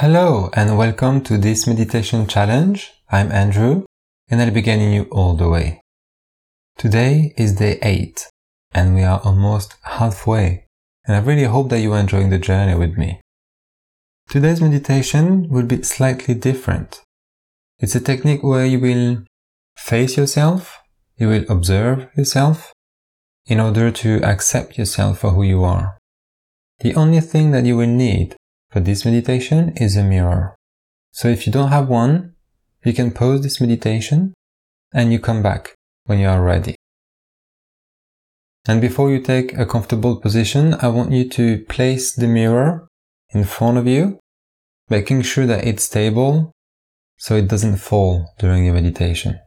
Hello and welcome to this meditation challenge. I'm Andrew and I'll be guiding you all the way. Today is day 8 and we are almost halfway and I really hope that you are enjoying the journey with me. Today's meditation will be slightly different. It's a technique where you will face yourself, you will observe yourself in order to accept yourself for who you are. The only thing that you will need for this meditation is a mirror. So if you don't have one, you can pause this meditation and you come back when you are ready. And before you take a comfortable position, I want you to place the mirror in front of you, making sure that it's stable so it doesn't fall during your meditation.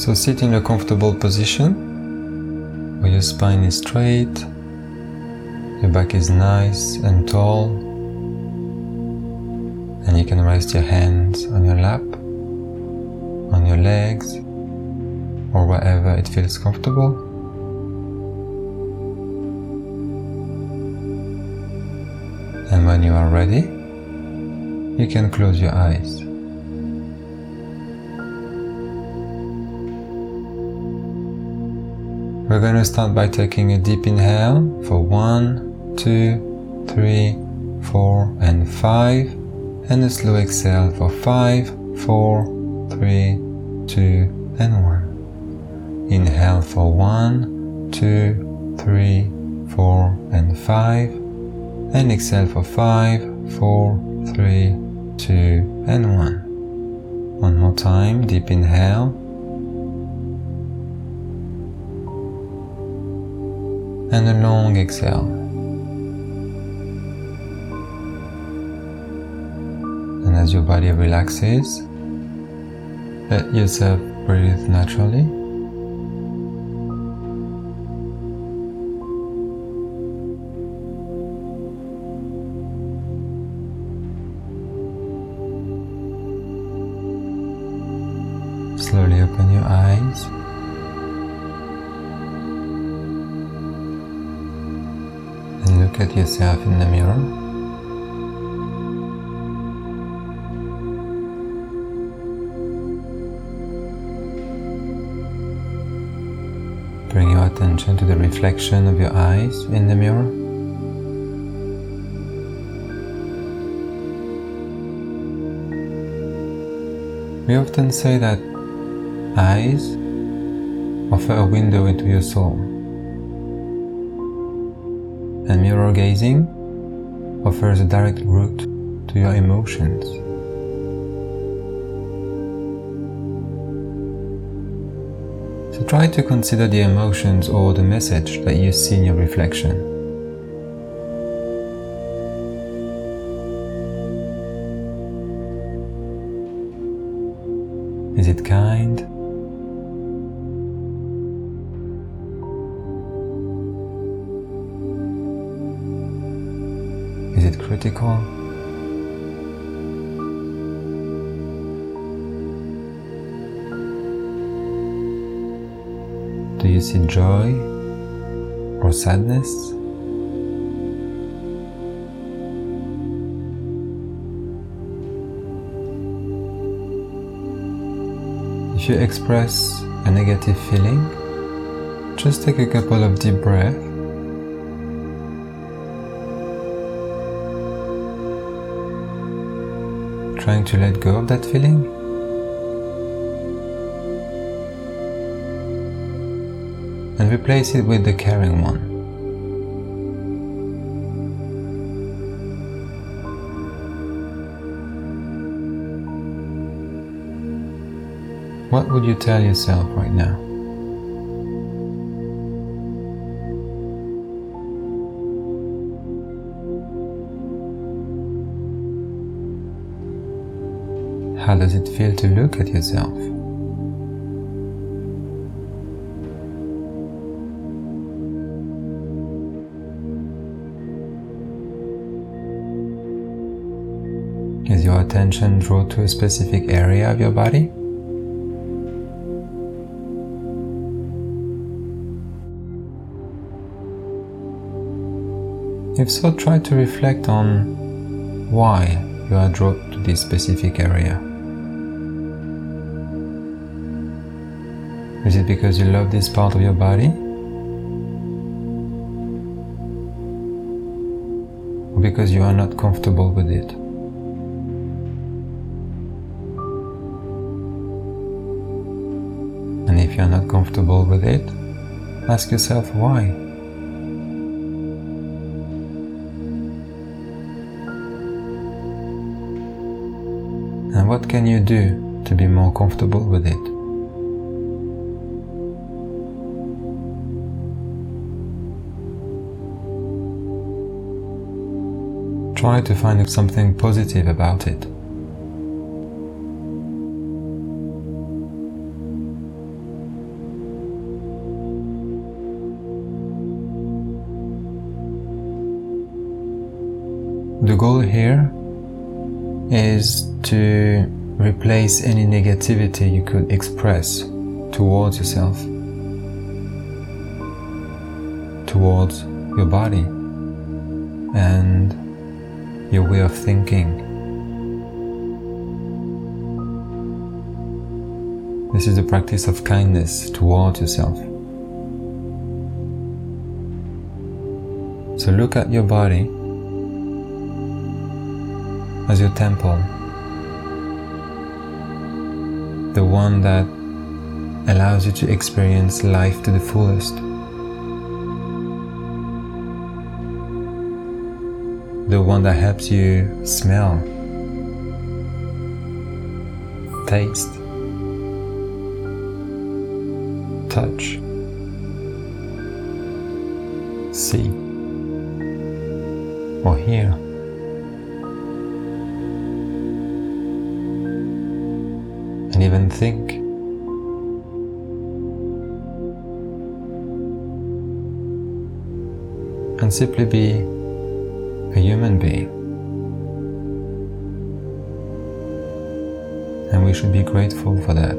So sit in a comfortable position where your spine is straight, your back is nice and tall, and you can rest your hands on your lap, on your legs, or wherever it feels comfortable. And when you are ready, you can close your eyes. We're going to start by taking a deep inhale for one, two, three, four, and five, and a slow exhale for five, four, three, two, and one. Inhale for one, two, three, four, and five, and exhale for five, four, three, two, and one. One more time, deep inhale. And a long exhale. And as your body relaxes, let yourself breathe naturally. Look at yourself in the mirror. Bring your attention to the reflection of your eyes in the mirror. We often say that eyes offer a window into your soul and mirror gazing offers a direct route to your emotions. So try to consider the emotions or the message that you see in your reflection. It critical? Do you see joy or sadness? If you express a negative feeling, just take a couple of deep breaths trying to let go of that feeling. And replace it with the caring one. What would you tell yourself right now? Does it feel to look at yourself? Is your attention drawn to a specific area of your body? If so, try to reflect on why you are drawn to this specific area. Is it because you love this part of your body? Or because you are not comfortable with it? And if you are not comfortable with it, ask yourself why. And what can you do to be more comfortable with it? Try to find something positive about it. The goal here is to replace any negativity you could express towards yourself, towards your body, and your way of thinking. This is the practice of kindness towards yourself. So look at your body as your temple, the one that allows you to experience life to the fullest. The one that helps you smell, taste, touch, see, or hear. and even think. And simply be a human being. And we should be grateful for that.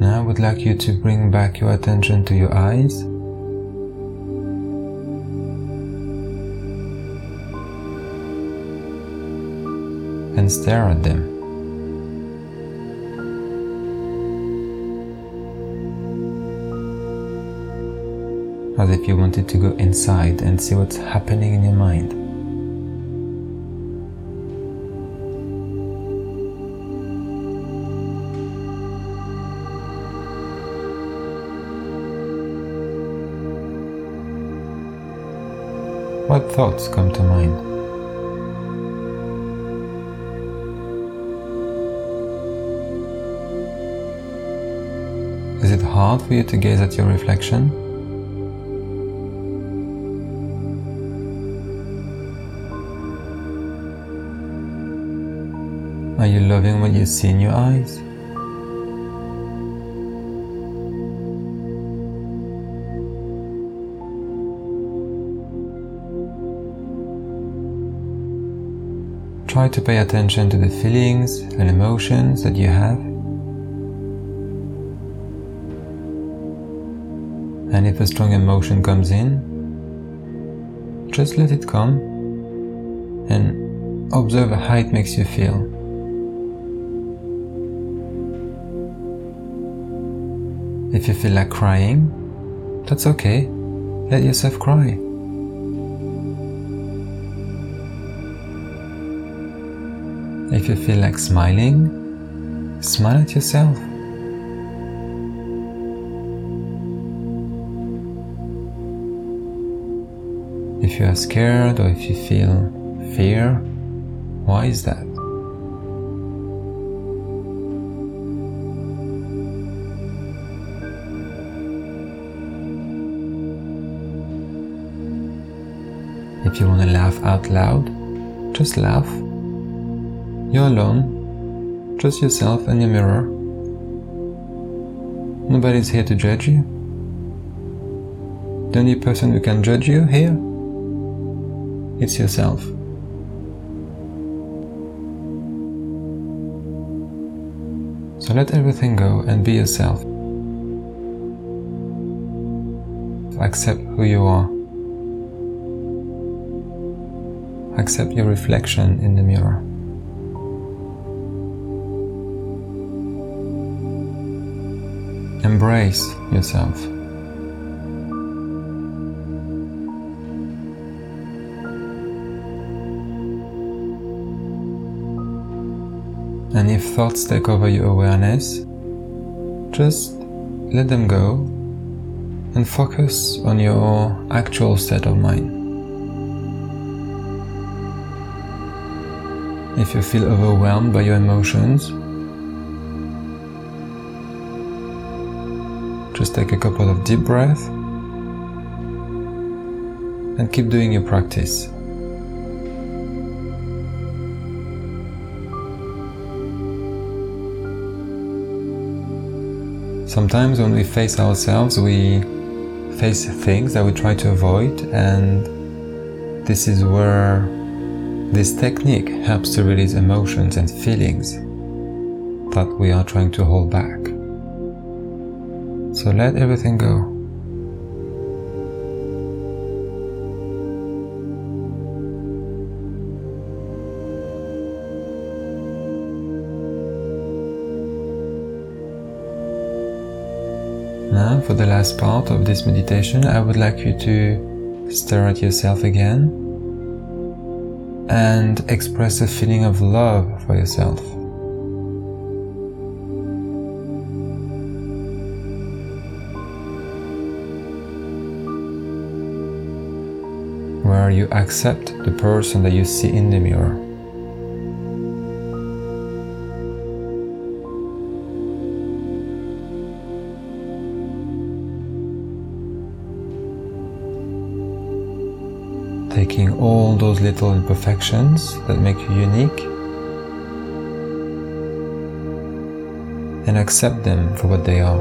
Now I would like you to bring back your attention to your eyes. And stare at them. As if you wanted to go inside and see what's happening in your mind. What thoughts come to mind? Is it hard for you to gaze at your reflection? Loving what you see in your eyes? Try to pay attention to the feelings and emotions that you have. And if a strong emotion comes in, just let it come and observe how it makes you feel. If you feel like crying, that's okay. Let yourself cry. If you feel like smiling, smile at yourself. If you are scared or if you feel fear, why is that? If you want to laugh out loud, just laugh. You're alone, just yourself and your mirror. Nobody's here to judge you. The only person who can judge you here it's yourself. So let everything go and be yourself. Accept who you are. Accept your reflection in the mirror. Embrace yourself. And if thoughts take over your awareness, just let them go and focus on your actual state of mind. If you feel overwhelmed by your emotions, just take a couple of deep breaths and keep doing your practice. Sometimes when we face ourselves, we face things that we try to avoid, and this is where this technique helps to release emotions and feelings that we are trying to hold back. So let everything go. Now, for the last part of this meditation, I would like you to stare at yourself again and express a feeling of love for yourself. Where you accept the person that you see in the mirror. Taking all those little imperfections that make you unique and accept them for what they are.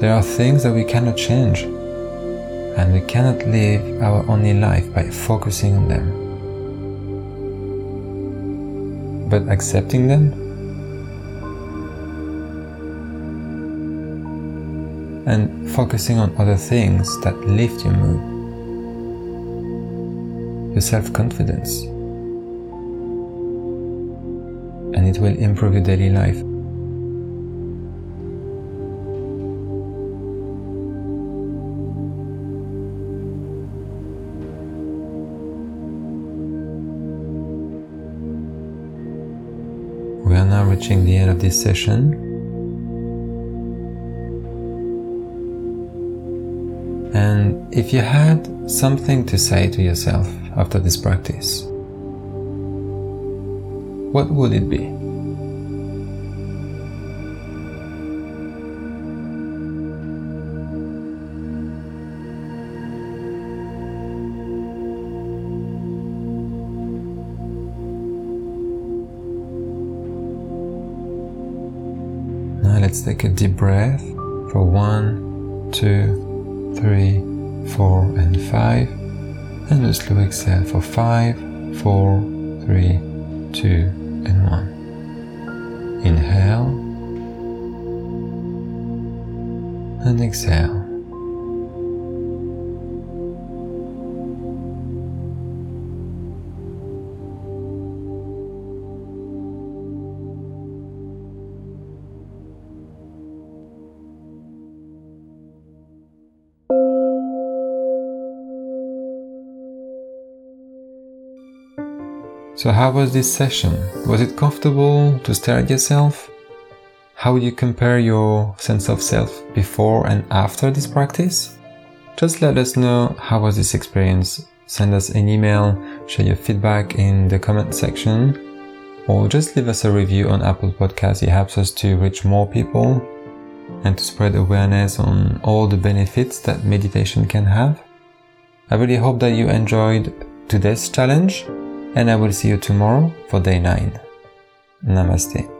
There are things that we cannot change, and we cannot live our only life by focusing on them. But accepting them and focusing on other things that lift your mood, your self confidence, and it will improve your daily life. We are now reaching the end of this session. And if you had something to say to yourself after this practice, what would it be? Now let's take a deep breath for one, two, three, four, and five, and a slow exhale for five, four, three, two, and one. Inhale and exhale. So, how was this session? Was it comfortable to stare at yourself? How would you compare your sense of self before and after this practice? Just let us know how was this experience. Send us an email, share your feedback in the comment section, or just leave us a review on Apple Podcasts. It helps us to reach more people and to spread awareness on all the benefits that meditation can have. I really hope that you enjoyed today's challenge and I will see you tomorrow for day 9. Namaste.